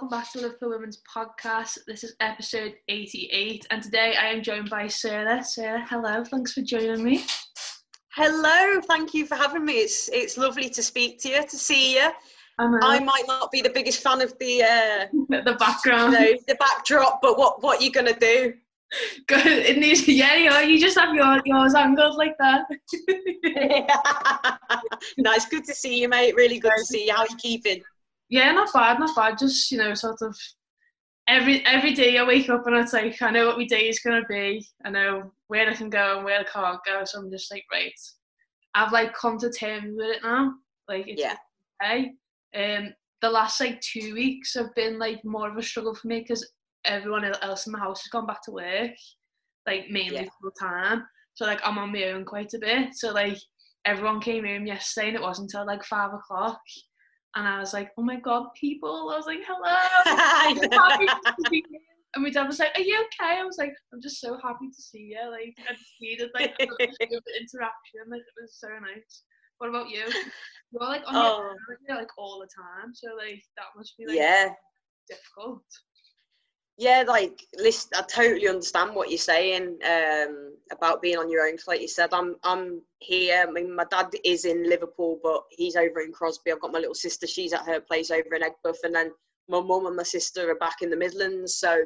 welcome back to Liverpool Women's Podcast. This is episode 88, and today I am joined by Sarah. Sarah, hello, thanks for joining me. Hello, thank you for having me. It's it's lovely to speak to you, to see you. I might not be the biggest fan of the uh, the background, you know, the backdrop, but what what are you gonna do? Good. It needs, yeah, you, know, you just have your yours angled like that. nice, good to see you, mate. Really good to see you. How are you keeping? Yeah, not bad, not bad. Just you know, sort of every every day I wake up and it's like I know what my day is gonna be. I know where I can go and where I can't go. So I'm just like, right, I've like come to terms with it now. Like it's yeah. okay. Um, the last like two weeks have been like more of a struggle for me because everyone else in the house has gone back to work, like mainly yeah. full time. So like I'm on my own quite a bit. So like everyone came home yesterday and it wasn't until like five o'clock. And I was like, oh my god, people. I was like, hello. and my dad was like, are you okay? I was like, I'm just so happy to see you. Like I just needed like a interaction. Like it was so nice. What about you? You're like on oh. your like all the time. So like that must be like yeah. difficult yeah, like listen, I totally understand what you're saying um, about being on your own. Like you said, I'm I'm here. I mean, my dad is in Liverpool, but he's over in Crosby. I've got my little sister; she's at her place over in Aigburth, and then my mum and my sister are back in the Midlands. So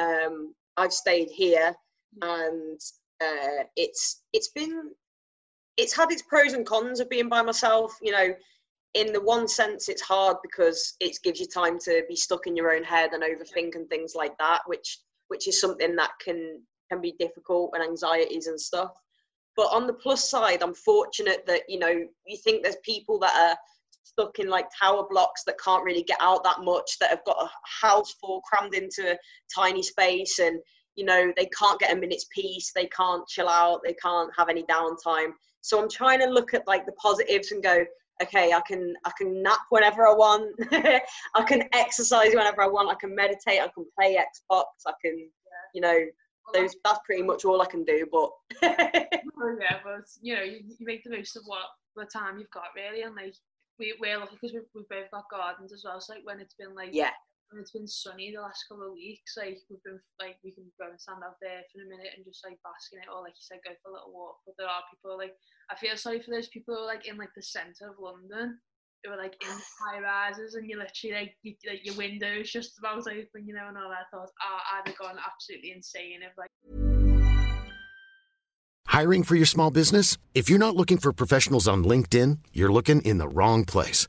um, I've stayed here, and uh, it's it's been it's had its pros and cons of being by myself. You know, in the one sense it's hard because it gives you time to be stuck in your own head and overthink and things like that which which is something that can can be difficult and anxieties and stuff. But on the plus side i'm fortunate that you know you think there's people that are stuck in like tower blocks that can't really get out that much that have got a house full crammed into a tiny space and you know they can't get a minute's peace they can't chill out they can't have any downtime. So i'm trying to look at like the positives and go okay i can i can nap whenever i want. I can exercise whenever i want. I can meditate. I can play xbox. I can you know those that's pretty much all i can do but oh, yeah but you know you, you, make the most of what the time you've got really and like we, we're lucky because we've, we've both got gardens as well so like when it's been like yeah it's been sunny the last couple of weeks, like we've been like we can go and stand out there for a minute and just like bask in it, or like you said, go for a little walk. But there are people like I feel sorry for those people who are like in like the centre of London, who are like in high rises, and you literally like, you, like your windows just about open, you know, and all that. I thought, oh, I'd have gone absolutely insane if like. Hiring for your small business? If you're not looking for professionals on LinkedIn, you're looking in the wrong place.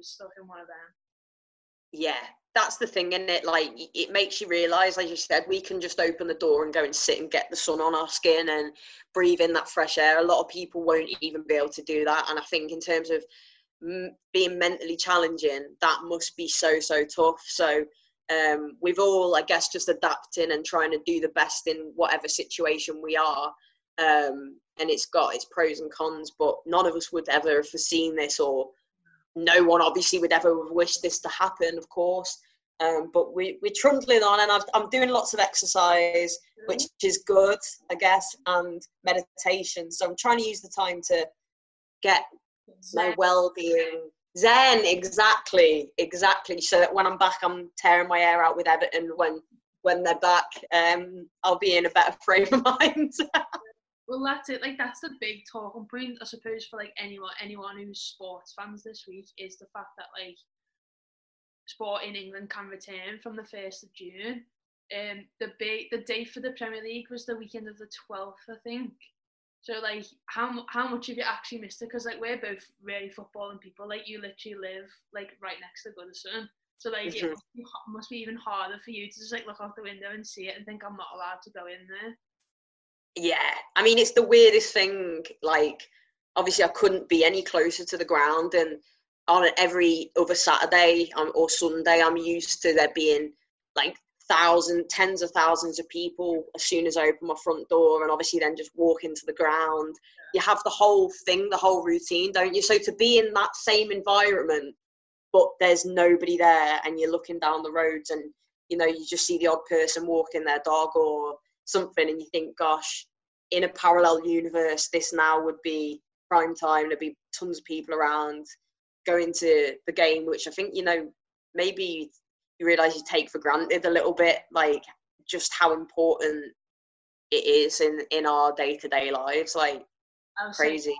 Was in one of them. Yeah, that's the thing, isn't it? Like it makes you realise, like you said, we can just open the door and go and sit and get the sun on our skin and breathe in that fresh air. A lot of people won't even be able to do that, and I think in terms of being mentally challenging, that must be so so tough. So um, we've all, I guess, just adapting and trying to do the best in whatever situation we are. Um, and it's got its pros and cons, but none of us would ever have foreseen this or no one obviously would ever wish this to happen, of course. Um, but we, we're trundling on, and i am doing lots of exercise, which is good, I guess, and meditation. So I'm trying to use the time to get my well-being. Zen, exactly, exactly. So that when I'm back, I'm tearing my hair out with Everton. When when they're back, um, I'll be in a better frame of mind. Well, that's it. Like that's the big talking point, I suppose, for like anyone anyone who's sports fans this week is the fact that like sport in England can return from the first of June. um, the ba- the day for the Premier League was the weekend of the 12th, I think. So like, how how much have you actually missed it? Because like we're both really footballing people. Like you literally live like right next to Goodison. So like it must be, must be even harder for you to just like look out the window and see it and think I'm not allowed to go in there. Yeah, I mean it's the weirdest thing. Like obviously I couldn't be any closer to the ground, and on every other Saturday um, or Sunday I'm used to there being like thousands, tens of thousands of people as soon as I open my front door, and obviously then just walk into the ground. You have the whole thing, the whole routine, don't you? So to be in that same environment, but there's nobody there, and you're looking down the roads, and you know you just see the odd person walking their dog or something, and you think, gosh, in a parallel universe, this now would be prime time. There'd be tons of people around going to the game, which I think you know maybe you realize you take for granted a little bit, like just how important it is in in our day to day lives. Like crazy.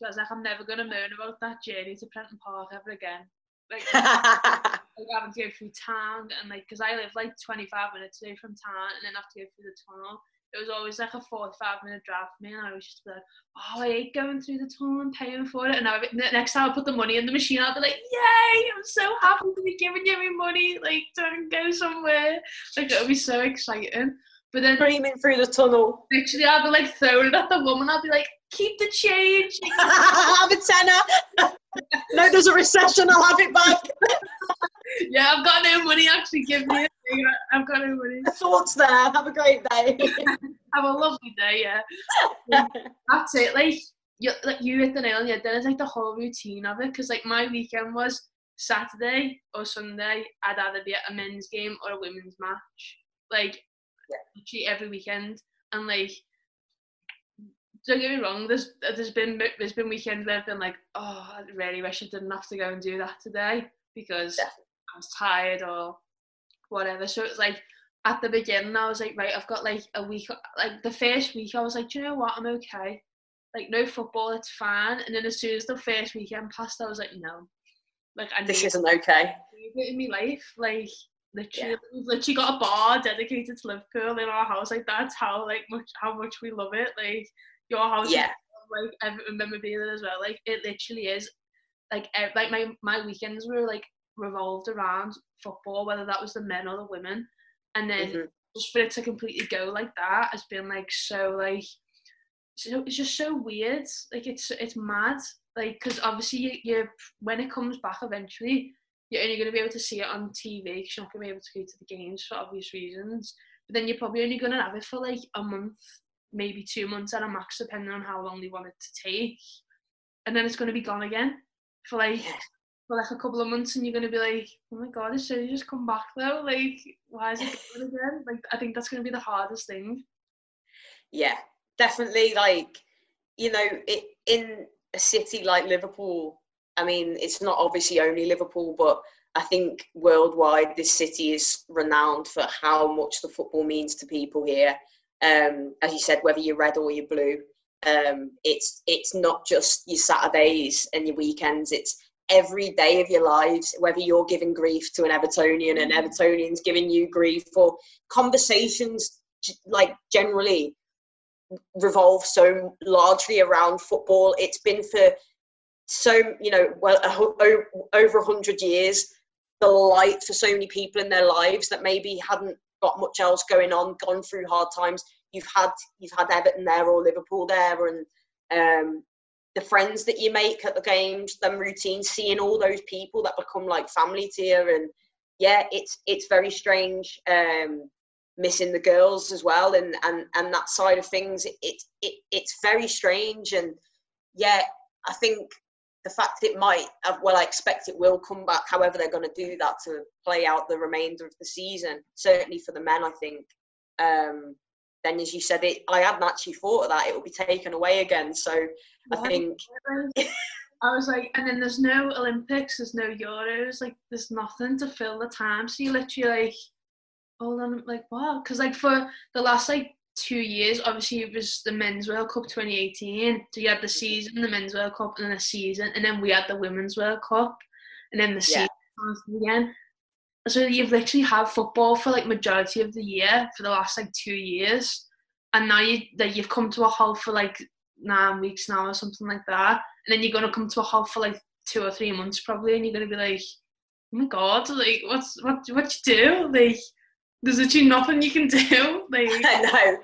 Because like I'm never gonna moan about that journey to Prenton Park ever again. Like, having to go through town and like because I live like 25 minutes away from town and then have to go through the tunnel it was always like a 45 minute drive for me and I was just like, oh, I hate going through the tunnel and paying for it. And now next time I put the money in the machine, I'll be like, yay, I'm so happy to be giving you my money, like to go somewhere. Like it'll be so exciting. But then screaming through the tunnel. Literally, I'll be like throwing it at the woman. I'll be like, keep the change. have a tenner. no, there's a recession. I'll have it back. yeah, I've got no money. Actually, give me. I've got no money. Thoughts there. Have a great day. have a lovely day. Yeah. That's it. Like you, like you hit the nail on the head. Then it's like the whole routine of it. Because like my weekend was Saturday or Sunday. I'd either be at a men's game or a women's match. Like yeah. literally every weekend. And like don't get me wrong. There's there's been there's been weekends where I've been like, oh, I really wish I didn't have to go and do that today because yeah. I was tired or whatever. So it's like at the beginning, I was like, right, I've got like a week. Like the first week, I was like, do you know what? I'm okay. Like no football, it's fine. And then as soon as the first weekend passed, I was like, no, like I this isn't okay. In my life, like literally, yeah. we've literally got a bar dedicated to Liverpool in our house. Like that's how like much how much we love it. Like your house, yeah, like everything memorabilia as well. Like it literally is. Like like my my weekends were like revolved around football, whether that was the men or the women, and then mm-hmm. just for it to completely go like that has been like so like so it's just so weird. Like it's it's mad. Like because obviously you, you when it comes back eventually, you're only going to be able to see it on TV because you're not going to be able to go to the games for obvious reasons. But then you're probably only going to have it for like a month, maybe two months at a max, depending on how long they want it to take. And then it's going to be gone again for like for like a couple of months and you're going to be like, oh my god, is City just come back though? Like, why is it going again? Like, I think that's going to be the hardest thing. Yeah, definitely. Like, you know, it, in a city like Liverpool, I mean, it's not obviously only Liverpool, but I think worldwide this city is renowned for how much the football means to people here. Um, as you said, whether you're red or you're blue, um, it's it's not just your Saturdays and your weekends. It's every day of your lives, whether you're giving grief to an Evertonian and Evertonian's giving you grief, or conversations like generally revolve so largely around football. It's been for so you know well over a hundred years the light for so many people in their lives that maybe hadn't got much else going on, gone through hard times. You've had you've had Everton there or Liverpool there, and um, the friends that you make at the games, them routines, seeing all those people that become like family to you, and yeah, it's it's very strange. Um, missing the girls as well, and and and that side of things, it, it, it it's very strange, and yeah, I think the fact it might, well, I expect it will come back. However, they're going to do that to play out the remainder of the season. Certainly for the men, I think. Um, then as you said it i hadn't actually thought of that. It will be taken away again. So yeah. i think i was like and then there's no olympics there's no euros like there's nothing to fill the time. So you literally like hold on like what? Because like for the last like two years obviously it was the men's world cup 2018 so you had the mm-hmm. season the men's world cup and then the season and then we had the women's world cup and then the yeah. season again so you've literally had football for like majority of the year for the last like two years, and now you that you've come to a halt for like nine weeks now or something like that, and then you're gonna come to a halt for like two or three months probably, and you're gonna be like, oh my god, like what's what what you do? Like there's literally nothing you can do. Like I know.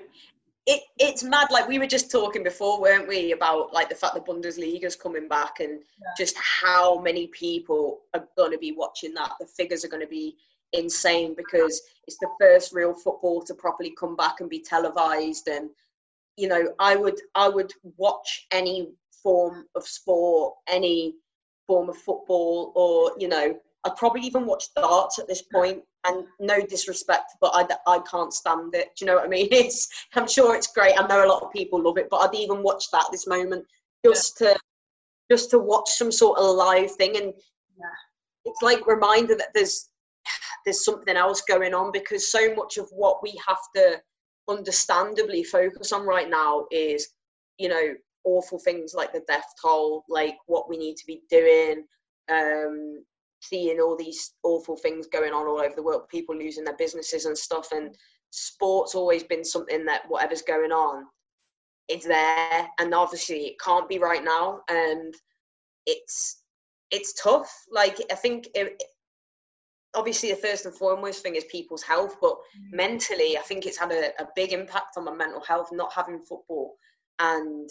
It, it's mad. Like we were just talking before, weren't we, about like the fact the Bundesliga's coming back and Yeah. just how many people are going to be watching that. The figures are going to be insane because it's the first real football to properly come back and be televised. And you know, I would I would watch any form of sport, any form of football, or you know, I'd probably even watch darts at this point. And no disrespect, but I, I can't stand it. Do you know what I mean? It's I'm sure it's great. I know a lot of people love it, but I'd even watch that this moment just to just to watch some sort of live thing. And Yeah. it's like reminder that there's there's something else going on because so much of what we have to understandably focus on right now is you know awful things like the death toll like what we need to be doing um seeing all these awful things going on all over the world people losing their businesses and stuff and sports always been something that whatever's going on is there and obviously it can't be right now and it's it's tough. Like i think it, obviously the first and foremost thing is people's health but mm. mentally i think it's had a, a big impact on my mental health not having football and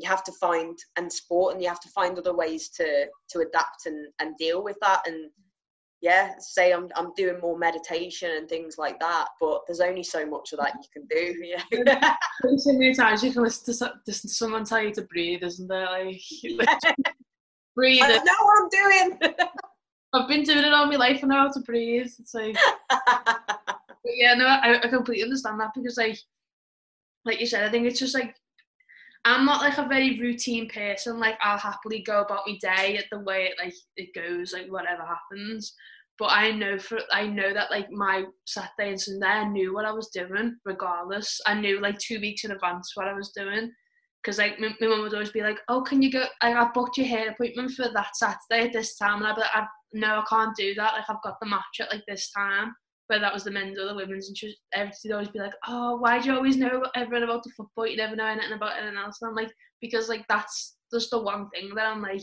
you have to find and sport and you have to find other ways to to adapt and and deal with that and yeah say i'm i'm doing more meditation and things like that but there's only so much of that you can do yeah There's so many times you can listen to, so- listen to someone tell you to breathe, isn't there? Like, breathe. i don't know what i'm doing I've been doing it all my life. I know how to breathe. It's like, but yeah, no, I, I completely understand that because, like, like you said, I think it's just like I'm not like a very routine person. Like, I'll happily go about my day at the way it like it goes, like whatever happens. But I know for I know that like my Saturday and Sunday, I knew what I was doing regardless. I knew like two weeks in advance what I was doing. Because like my, mum would always be like, "Oh, can you go? Like, I've booked your hair appointment for that Saturday at this time," and I'd be like, "No, I can't do that. Like, I've got the match at like this time." Whether that was the men's or the women's, and she was, everything always be like, "Oh, why do you always know everything about the football? You never know anything about anything else." And I'm like, because like that's just the one thing that I'm like,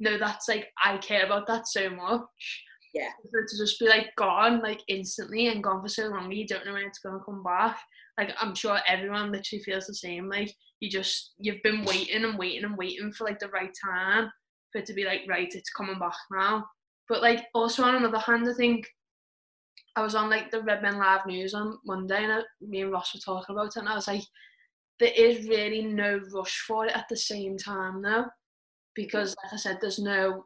no, that's like I care about that so much. Yeah. For it to just be like gone like instantly and gone for so long, you don't know when it's gonna come back. Like I'm sure everyone literally feels the same. Like you just you've been waiting and waiting and waiting for like the right time for it to be like right, it's coming back now. But like also on another hand, I think I was on like the Redmen Live News on Monday, and I, me and Ross were talking about it, and I was like, there is really no rush for it at the same time though, because like I said, there's no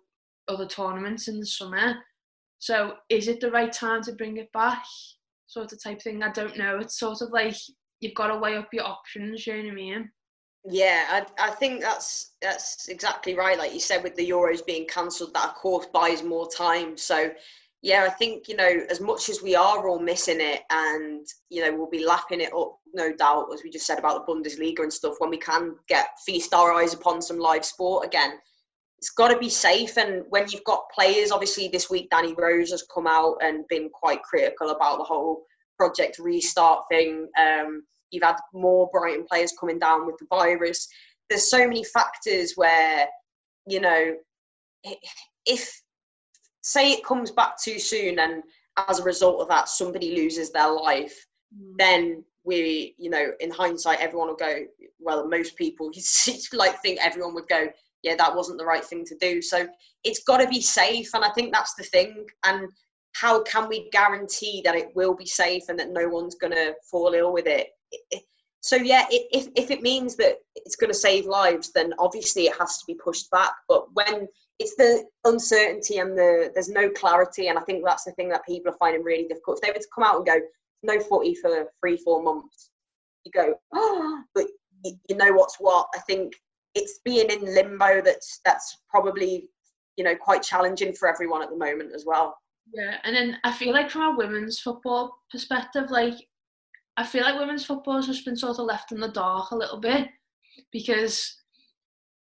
other tournaments in the summer. So is it the right time to bring it back? Sort of type thing. I don't know. It's sort of like you've got to weigh up your options. You know what I mean? Yeah, I, I think that's that's exactly right. Like you said, with the Euros being cancelled, that of course buys more time. So, yeah, I think you know as much as we are all missing it, and you know we'll be lapping it up, no doubt, as we just said about the Bundesliga and stuff. When we can get feast our eyes upon some live sport again, it's got to be safe. And when you've got players, obviously this week Danny Rose has come out and been quite critical about the whole project restart thing. Um, you've had more Brighton players coming down with the virus. There's so many factors where, you know, if say it comes back too soon and as a result of that somebody loses their life, mm. then we, you know, in hindsight, everyone will go, well, most people, you like think everyone would go, yeah, that wasn't the right thing to do. So it's got to be safe, and I think that's the thing. And how can we guarantee that it will be safe and that no one's going to fall ill with it? So yeah, if if it means that it's going to save lives, then obviously it has to be pushed back. But when it's the uncertainty and the there's no clarity, and I think that's the thing that people are finding really difficult. If they were to come out and go no footy for three four months, you go, oh, but you know what's what. I think it's being in limbo that's that's probably you know quite challenging for everyone at the moment as well. Yeah, and then I feel like from a women's football perspective, like I feel like women's football has just been sort of left in the dark a little bit because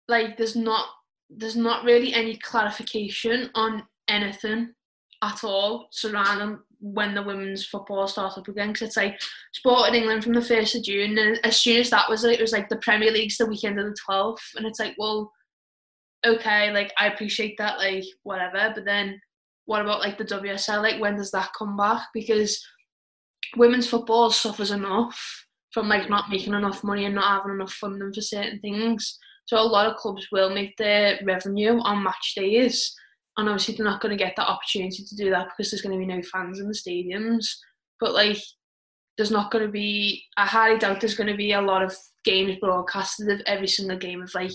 like there's not there's not really any clarification on anything at all surrounding when the women's football started up again because it's like sport in England from the 1st of June and as soon as that was it was like the Premier League's the weekend of the 12th and it's like well okay like I appreciate that like whatever but then what about like the WSL like when does that come back? Because women's football suffers enough from like not making enough money and not having enough funding for certain things so a lot of clubs will make their revenue on match days and obviously they're not going to get that opportunity to do that because there's going to be no fans in the stadiums. But like, there's not going to be. I highly doubt there's going to be a lot of games broadcasted of every single game of like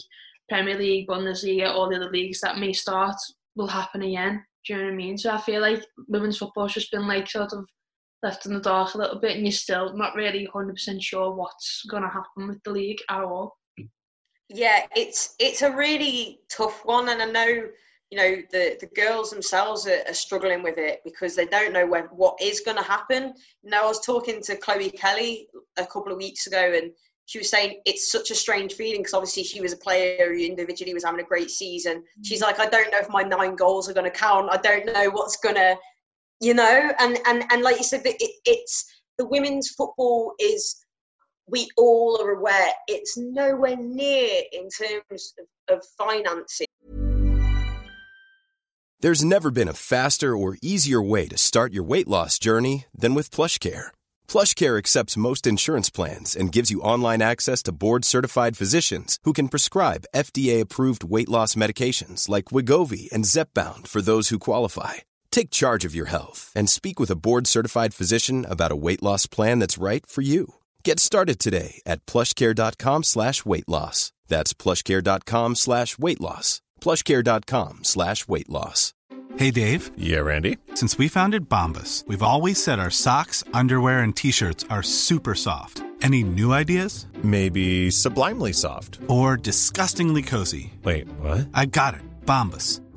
Premier League, Bundesliga, all the other leagues that may start will happen again. Do you know what I mean? So I feel like women's football's just been like sort of left in the dark a little bit, and you're still not really 100% sure what's going to happen with the league at all. Yeah, it's it's a really tough one, and I know you know the the girls themselves are, are struggling with it because they don't know when what is going to happen. You know i was talking to chloe kelly a couple of weeks ago and she was saying it's such a strange feeling because obviously she was a player who individually was having a great season. Mm. She's like i don't know if my nine goals are going to count. I don't know what's going to you know? And and and like you said it, it's the women's football is we all are aware it's nowhere near in terms of, of finances there's never been a faster or easier way to start your weight loss journey than with PlushCare. PlushCare accepts most insurance plans and gives you online access to board-certified physicians who can prescribe FDA-approved weight loss medications like Wegovy and Zepbound for those who qualify. Take charge of your health and speak with a board-certified physician about a weight loss plan that's right for you. Get started today at plushcare.com slash weight loss. That's plushcare.com slash weight loss plushcare.com slash weight loss. Hey, Dave. Yeah, Randy. Since we founded Bombas, we've always said our socks, underwear, and T-shirts are super soft. Any new ideas? Maybe sublimely soft. Or disgustingly cozy. Wait, what? I got it. Bombas.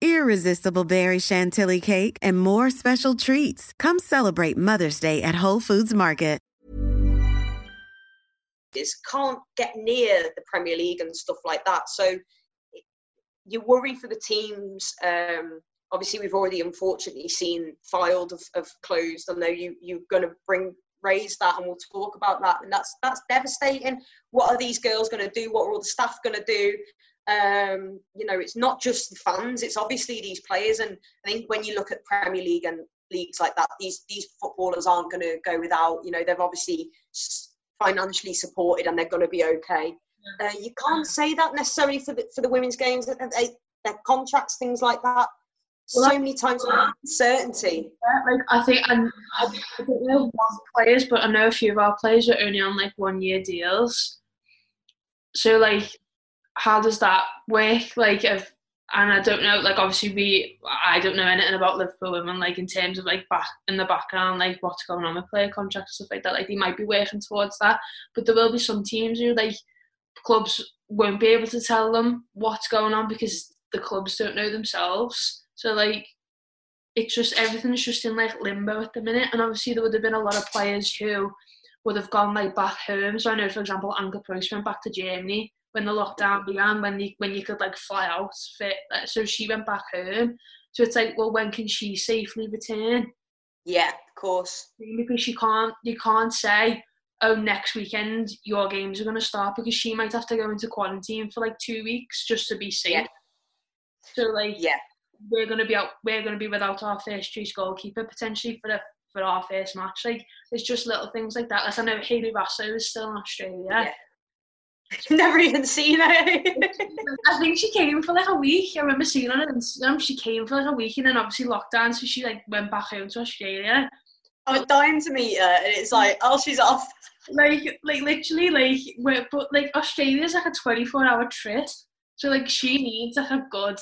irresistible berry chantilly cake, and more special treats. Come celebrate Mother's Day at Whole Foods Market can't get near the Premier League and stuff like that. So you worry for the teams. Um, obviously, we've already unfortunately seen Fylde of, have closed. I know you you're going to bring raise that, and we'll talk about that. And that's that's devastating. What are these girls going to do? What are all the staff going to do? Um, you know, it's not just the fans; it's obviously these players. And I think when you look at Premier League and leagues like that, these these footballers aren't going to go without. You know, they've obviously financially supported and they're going to be okay. Uh, you can't say that necessarily for the for the women's games. They, their contracts, things like that. Well, so many times uncertainty. Yeah, like I think and I, I don't know players, but I know a few of our players are only on like one year deals. So like, how does that work? Like if and I don't know, like obviously we, I don't know anything about Liverpool women, like in terms of like back in the background, like what's going on with player contracts and stuff like that. Like they might be working towards that, but there will be some teams who like clubs won't be able to tell them what's going on because the clubs don't know themselves. So like it's just everything's just in like limbo at the minute, and obviously there would have been a lot of players who would have gone like back home. So I know, for example, Anke Preuss went back to Germany when the lockdown began, when you when you could like fly out fit. So she went back home. So it's like, well, when can she safely return? Yeah, of course. Because you can't you can't say, oh, next weekend your games are going to start because she might have to go into quarantine for like two weeks just to be safe. Yeah. So like, yeah, we're going to be out. We're going to be without our first choice goalkeeper potentially for the for our first match. Like, there's just little things like that. Like I know Hayley Raso is still in Australia. Yeah. Never even seen her. I think she came for like a week. I remember seeing her on Instagram. She came for like a week and then obviously lockdown, so she like went back home to Australia. I was dying to meet her, and it's like, oh, she's off. like like literally like we're, but like Australia's like a 24 hour trip so like she needs like a good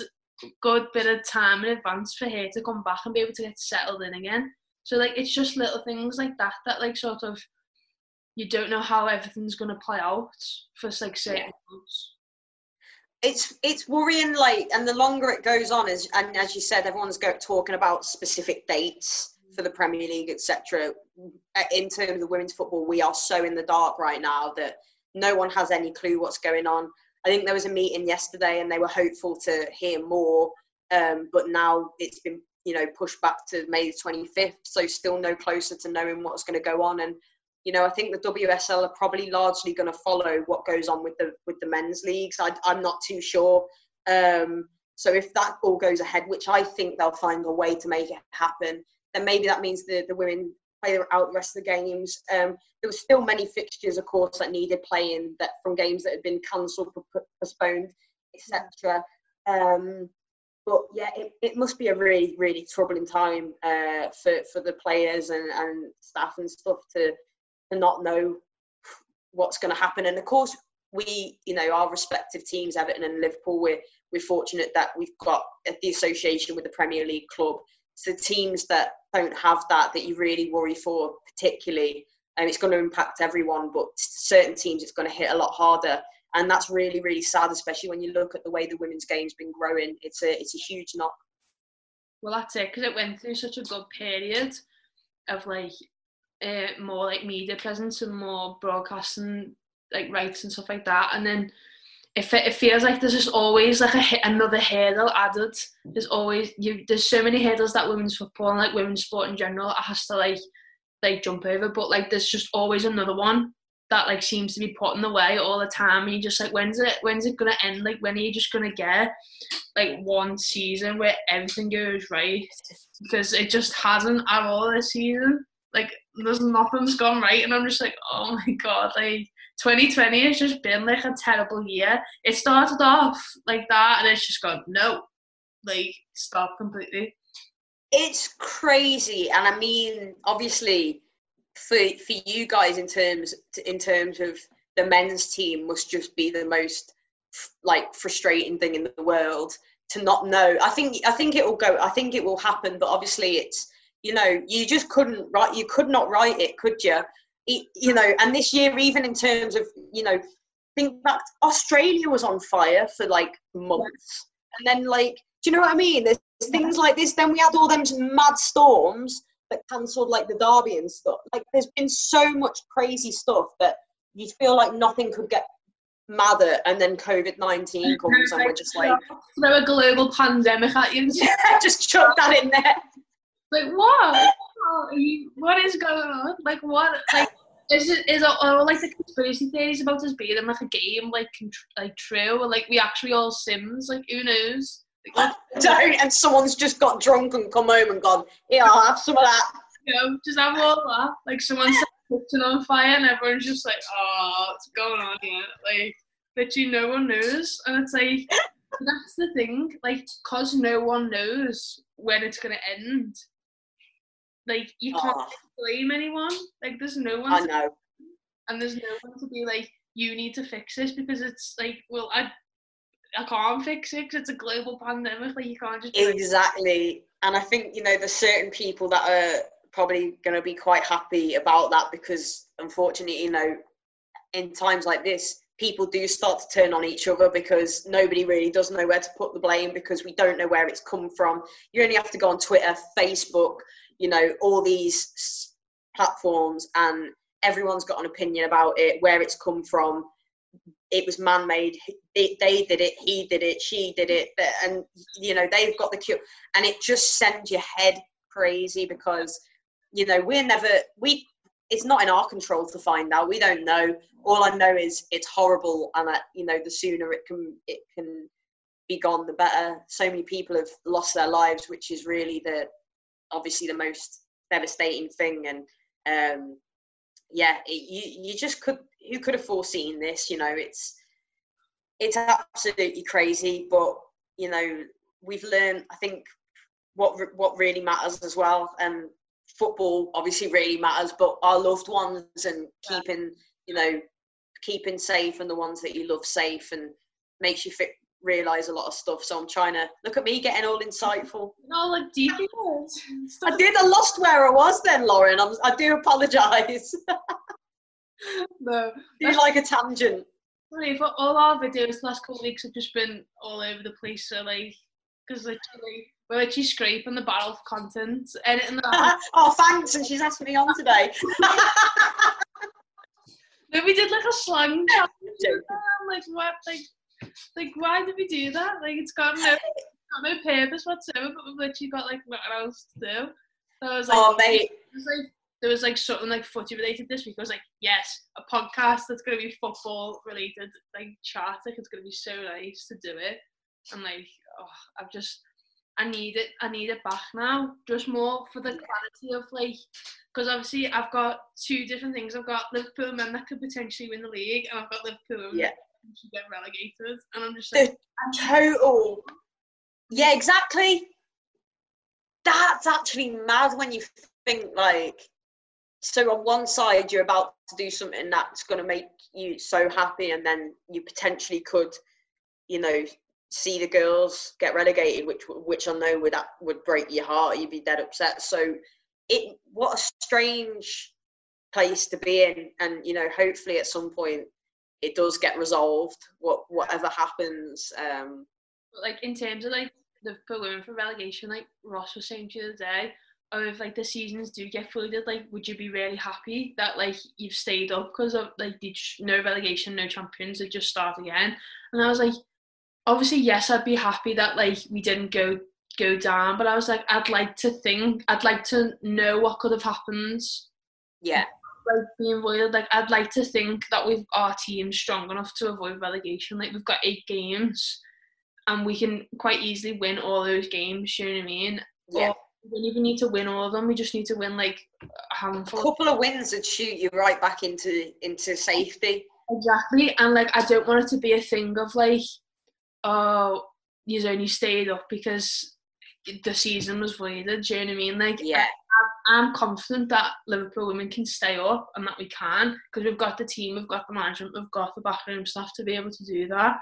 good bit of time in advance for her to come back and be able to get settled in again so like it's just little things like that that like sort of you don't know how everything's gonna play out for like certain Yeah. months. it's it's worrying like and the longer it goes on as and as you said everyone's go, talking about specific dates for the premier league etc in terms of the women's football we are so in the dark right now that no one has any clue what's going on i think there was a meeting yesterday and they were hopeful to hear more um, but now it's been you know pushed back to may the 25th so still no closer to knowing what's going to go on and you know, I think the WSL are probably largely going to follow what goes on with the with the men's leagues. I, I'm not too sure. Um, so if that all goes ahead, which I think they'll find a way to make it happen, then maybe that means the the women play out the rest of the games. Um, there were still many fixtures, of course, that needed playing that from games that had been cancelled, postponed, etc. Um, but yeah, it, it must be a really, really troubling time uh, for for the players and, and staff and stuff to to not know what's going to happen. And of course, we, you know, our respective teams, Everton and Liverpool, we're we're fortunate that we've got the association with the Premier League club. So teams that don't have that, that you really worry for, particularly, and it's going to impact everyone. But certain teams, it's going to hit a lot harder, and that's really, really sad, especially when you look at the way the women's game's been growing. It's a it's a huge knock. Well, that's it because it went through such a good period of like uh, more like media presence and more broadcasting like rights and stuff like that, and then it, it feels like there's just always like a another hurdle added. There's always you. There's so many hurdles that women's football and like women's sport in general has to like like jump over, but like there's just always another one that like seems to be put in the way all the time. And you're just like when's it when's it gonna end? Like when are you just gonna get like one season where everything goes right? Because it just hasn't at all this season. Like there's nothing's gone right, and I'm just like, oh my god, like 2020 has just been like a terrible year. It started off like that, and it's just gone no, like stop completely. It's crazy, and I mean, obviously, for for you guys in terms in terms of the men's team must just be the most like frustrating thing in the world to not know. I think I think it will go. I think it will happen, but obviously, it's you know you just couldn't write. You could not write it, could you? It, you know, and this year, even in terms of you know, think back. Australia was on fire for like months, and then like, do you know what I mean? There's things like this. Then we had all them mad storms that cancelled like the derby and stuff. Like, there's been so much crazy stuff that you feel like nothing could get madder, and then COVID nineteen comes, and we're just like, throw a global pandemic at you. yeah, just chuck that in there. Like what? You, what is going on? Like what? Like is it is all, like the conspiracy theories about us being in like a game like like true or like we actually all Sims? Like who knows? Like, Don't, and someone's just got drunk and come home and gone, yeah, I'll have some of that. you know, just have all that. Like someone set the kitchen on fire and everyone's just like, oh, what's going on here? Like literally no one knows, and it's like that's the thing. Like, cause no one knows when it's gonna end. Like you can't Oh. blame anyone. Like there's no one. I know. and there's no one to be like, you need to fix this because it's like, well, I, I can't fix it 'cause it's a global pandemic. Like you can't just. like, Exactly. And I think, you know, there's certain people that are probably going to be quite happy about that because, unfortunately, you know, in times like this, people do start to turn on each other because nobody really does know where to put the blame because we don't know where it's come from. You only have to go on Twitter, Facebook, you know, all these platforms, and everyone's got an opinion about it, where it's come from. It was man-made. It, they did it. He did it. She did it. And you know they've got the cure, and it just sends your head crazy because you know we're never we. It's not in our control to find out. We don't know. All I know is it's horrible, and that you know the sooner it can it can be gone, the better. So many people have lost their lives, which is really the obviously the most devastating thing. And um, yeah, it, you you just could who could have foreseen this? You know, it's it's absolutely crazy, but you know we've learned. I think what what really matters as well, and football obviously really matters, but our loved ones and keeping, you know, keeping safe and the ones that you love safe and makes you fit, realize a lot of stuff. So I'm trying to look at me getting all insightful. No, like deep I did. I lost where I was then, Lauren. I'm, I do apologise. no, do you like a tangent? Funny, for all our videos the last couple of weeks have just been all over the place. So like, because literally we're literally scraping the barrel of content. That oh, thanks. And she's asking me on today. no, we did like a slang challenge. I'm like, what? Like, like, why did we do that? Like, it's got no, got no purpose whatsoever, but we've literally got like nothing else to do. So I was like, oh, mate. It was like, there was like something like footy related this week. I was like, yes, a podcast that's going to be football related, like chat. Like, it's going to be so nice to do it. And like, oh, I've just, I need it. I need it back now. Just more for the clarity of like, because obviously I've got two different things. I've got Liverpool men that could potentially win the league, and I've got Liverpool yeah. That get relegated. And I'm just like, the total. Yeah, exactly. That's actually mad when you think like. So on one side, you're about to do something that's going to make you so happy, and then you potentially could, you know, see the girls get relegated, which which I know would that would break your heart. You'd be dead upset. So it what a strange place to be in, and you know, hopefully at some point it does get resolved. What whatever happens. Um, like in terms of like the women for relegation, like Ross was saying to you the other day, or if like the seasons do get flooded, like would you be really happy that like you've stayed up because of like the no relegation, no champions, it just start again? And I was like, obviously yes, I'd be happy that like we didn't go go down, but I was like, I'd like to think, I'd like to know what could have happened. Yeah. Like being avoided, like I'd like to think that we've our team strong enough to avoid relegation. Like we've got eight games, and we can quite easily win all those games. You know what I mean? Yeah. Or we don't even need to win all of them. We just need to win like a handful. A couple of wins would shoot you right back into into safety. Exactly, and like I don't want it to be a thing of like, oh, you only stayed up because the season was voided. Do you know what I mean? Like, yeah. I'm confident that Liverpool women can stay up and that we can because we've got the team, we've got the management, we've got the backroom staff to be able to do that.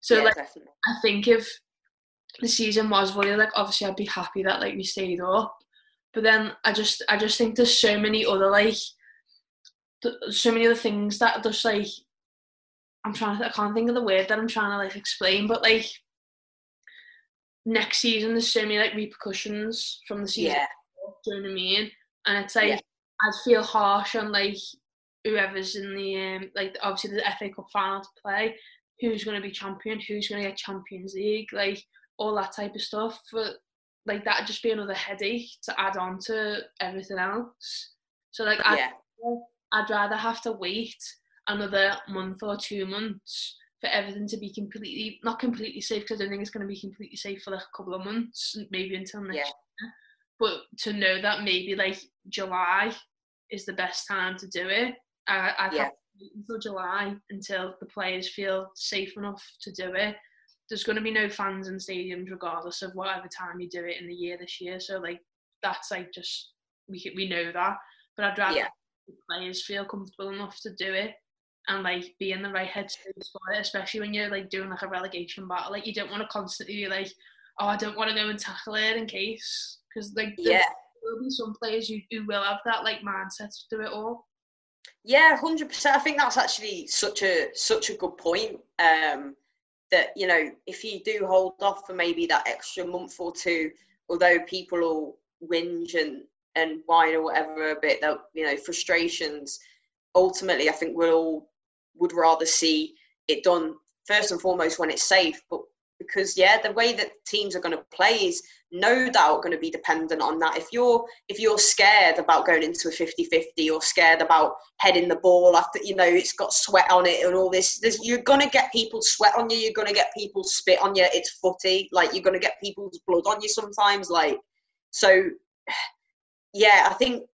So, Yeah, like, definitely. I think if the season was voided, like, obviously I'd be happy that like we stayed up. But then I just, I just think there's so many other like, th- so many other things that just like, I'm trying to, I can't think of the word that I'm trying to like explain, but like next season there's so many like repercussions from the season. Yeah. Do you know what I mean? And it's like Yeah. I'd feel harsh on like whoever's in the um like obviously the FA Cup final to play, who's gonna be champion, who's gonna get Champions League, like all that type of stuff. But like that'd just be another headache to add on to everything else. So like I'd, Yeah. I'd rather have to wait another month or two months for everything to be completely not completely safe because I don't think it's going to be completely safe for like a couple of months, maybe until next Yeah. year. But to know that maybe like July is the best time to do it, I, I'd Yeah. have to wait until July until the players feel safe enough to do it. There's going to be no fans in stadiums regardless of whatever time you do it in the year this year. So like that's like just we we know that, but I'd rather Yeah. the players feel comfortable enough to do it and like be in the right headspace for it, especially when you're like doing like a relegation battle. Like you don't want to constantly be like, oh, I don't want to go and tackle it in case, because like there Yeah. will be some players who, who will have that like mindset to do it all. Yeah, hundred percent. I think that's actually such a such a good point. Um, that you know, if you do hold off for maybe that extra month or two, although people will whinge and and whine or whatever a bit, that you know, frustrations. Ultimately, I think we'll all would rather see it done first and foremost when it's safe, but because yeah, the way that teams are going to play is no doubt going to be dependent on that. If you're if you're scared about going into a 50-50 or scared about heading the ball after you know it's got sweat on it and all this, there's, you're going to get people sweat on you. You're going to get people spit on you. It's footy. Like you're going to get people's blood on you sometimes. Like so, yeah, I think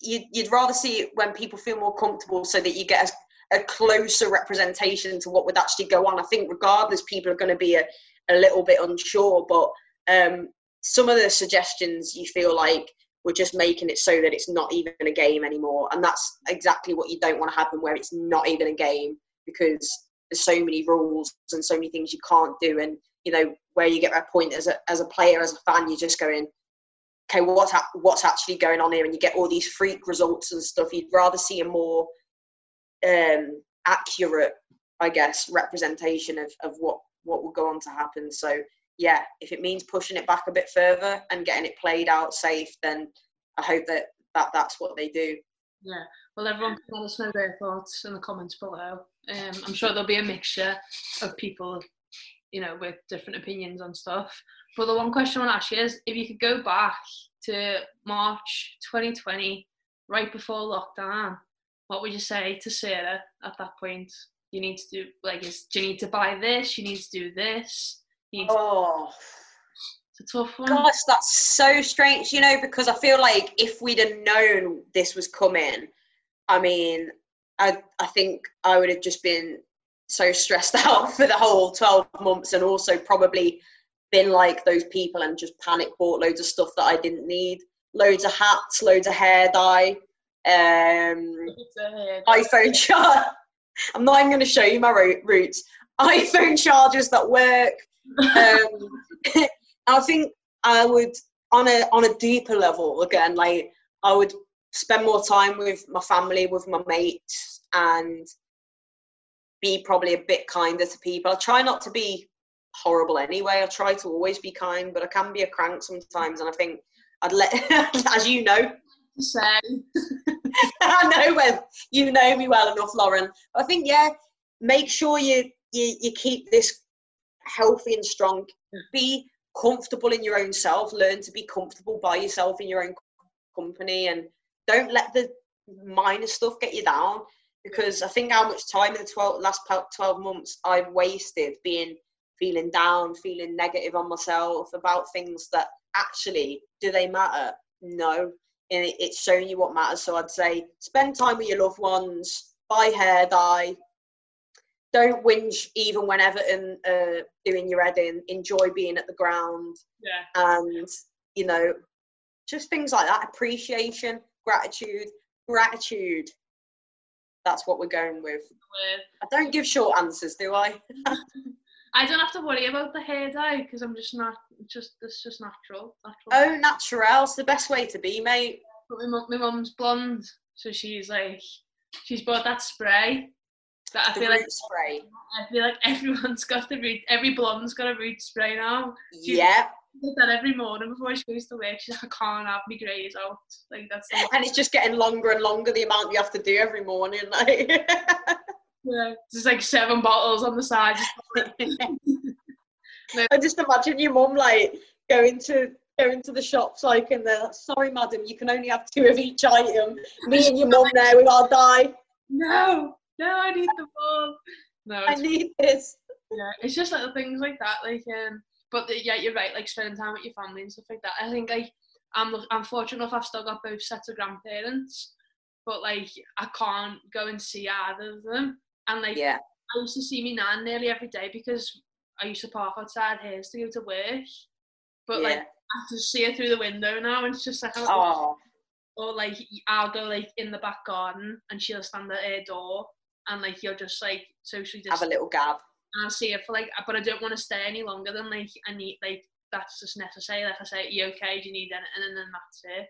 you'd, you'd rather see it when people feel more comfortable so that you get a a closer representation to what would actually go on. I think regardless, people are going to be a, a little bit unsure, but um, some of the suggestions you feel like we're just making it so that it's not even a game anymore. And that's exactly what you don't want to happen, where it's not even a game because there's so many rules and so many things you can't do. And you know where you get that point as a as a player, as a fan, you're just going, okay, what's ha- what's actually going on here? And you get all these freak results and stuff. You'd rather see a more um, accurate, I guess, representation of of what what will go on to happen. So yeah, if it means pushing it back a bit further and getting it played out safe, then I hope that, that that's what they do. Yeah, well, everyone can let us know their thoughts in the comments below. Um, I'm sure there'll be a mixture of people, you know, with different opinions on stuff. But the one question I want to ask you is if you could go back to March 2020, right before lockdown, what would you say to Sarah at that point? You need to do, like, is, do you need to buy this? You need to do this? oh, it's a tough one. Gosh, that's so strange, you know, because I feel like if we'd have known this was coming, I mean, I I think I would have just been so stressed out for the whole 12 months and also probably been like those people and just panic bought loads of stuff that I didn't need. Loads of hats, loads of hair dye, um, iPhone charge. I'm not even going to show you my roots. iPhone chargers that work, um, I think I would on a on a deeper level again. Like I would spend more time with my family, with my mates, and be probably a bit kinder to people. I try not to be horrible anyway. I try to always be kind, but I can be a crank sometimes. And I think I'd let, as you know, say. I know when you know me well enough, Lauren. I think yeah, make sure you you, you keep this healthy and strong. Be comfortable in your own self. Learn to be comfortable by yourself in your own company, and don't let the minor stuff get you down. Because I think how much time in the 12, last 12 months I've wasted being feeling down, feeling negative on myself about things that actually do they matter? No. And it's showing you what matters. So I'd say spend time with your loved ones, buy hair dye, don't whinge even when Everton uh, doing your head in. Enjoy being at the ground. Yeah. And you know, just things like that. Appreciation, gratitude, gratitude. That's what we're going with. I don't give short answers, do I? I don't have to worry about the hair dye because I'm just not. Just it's just natural. natural. Oh, natural. It's the best way to be, mate. But my mum, my mum's blonde, so she's like, she's bought that spray but I the feel like spray. I feel like everyone's got the root. Every blonde's got a root spray now. She yeah. Does that every morning before she goes to work. She's like, I can't have my greys out. Like that's. And it's just getting longer and longer the amount you have to do every morning. Like. yeah, there's like seven bottles on the side. I just imagine your mum like going to going to the shops like and they're like, sorry madam you can only have two of each item me and your mum there we our dye no no, I need the ball. No, I need this. Yeah, it's just little things like that. Like, um, but the, yeah, you're right. Like spending time with your family and stuff like that. I think like I'm I'm fortunate enough. I've still got both sets of grandparents, but like I can't go and see either of them. And like, yeah, I used to see me nan nearly every day because I used to park outside here to go to work. But yeah. like, I can see her through the window now, and it's just like, oh. Or like, I'll go like in the back garden, and she'll stand at her door, and like you're just like socially just have a little gab. And I'll see it for like, but I don't want to stay any longer than like I need like that's just necessary. Like I say, you okay? Do you need anything? And then that's it.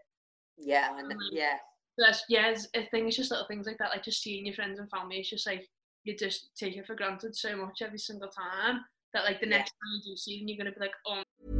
Yeah, and, yeah. That's yeah. It's, I uh, think it's just little things like that, like just seeing your friends and family. It's just like you just take it for granted so much every single time that like the yeah. next time you do see them, you're gonna be like, oh.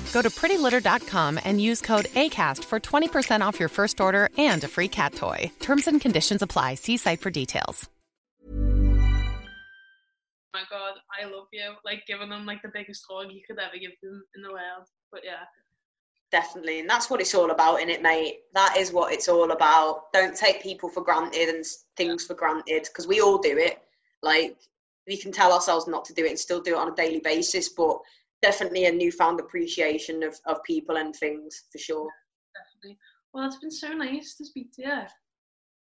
Go to prettylitter.com and use code ACAST for 20% off your first order and a free cat toy. Terms and conditions apply. See site for details. Oh my god, I love you. Like giving them like the biggest hug you could ever give them in the world. But yeah. Definitely, and that's what it's all about, in it, mate. That is what it's all about. Don't take people for granted and things for granted because we all do it. Like we can tell ourselves not to do it and still do it on a daily basis, but definitely a newfound appreciation of, of people and things for sure. Definitely. Well, it's been so nice to speak to you.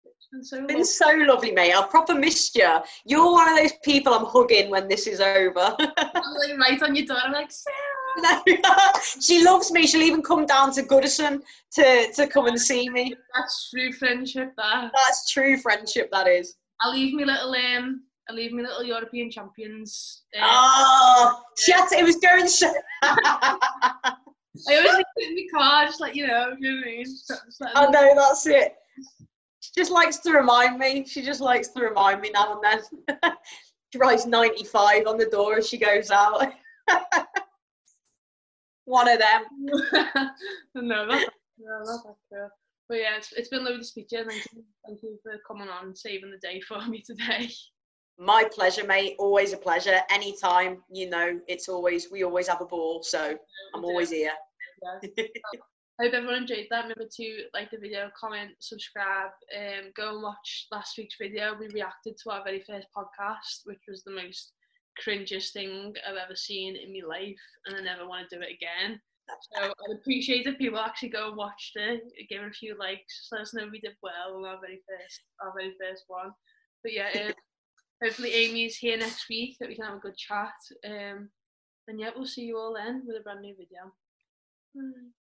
It's been so been lovely. so lovely, mate. I've proper missed you. You're one of those people I'm hugging when this is over. I'm like right on your door. I'm like, Sarah. She loves me. She'll even come down to Goodison to, to come and see me. That's true friendship. That. That's true friendship, that is. I'll leave me little um. Leave me little European champions. Uh, Oh, to, it was going so. I always leave it in my car, just like you know, you know what I mean. Just, just let I them- know, that's it. She just likes to remind me. She just likes to remind me now and then. she writes 95 on the door as she goes out. One of them. no, that's no, that's cool. But yeah, it's, it's been lovely to speak to. Thank you, thank you for coming on and saving the day for me today. My pleasure, mate. Always a pleasure. Anytime, you know, it's always, we always have a ball. So I'm always here. Yeah. I hope everyone enjoyed that. Remember to like the video, comment, subscribe, um, go and watch last week's video. We reacted to our very first podcast, which was the most cringiest thing I've ever seen in my life, and I never want to do it again. So I'd appreciate if people actually go and watched it, give it a few likes, let us know we did well on our very first, our very first one. But yeah, um, hopefully Amy's here next week that we can have a good chat. Um, and yeah, we'll see you all then with a brand new video. Bye.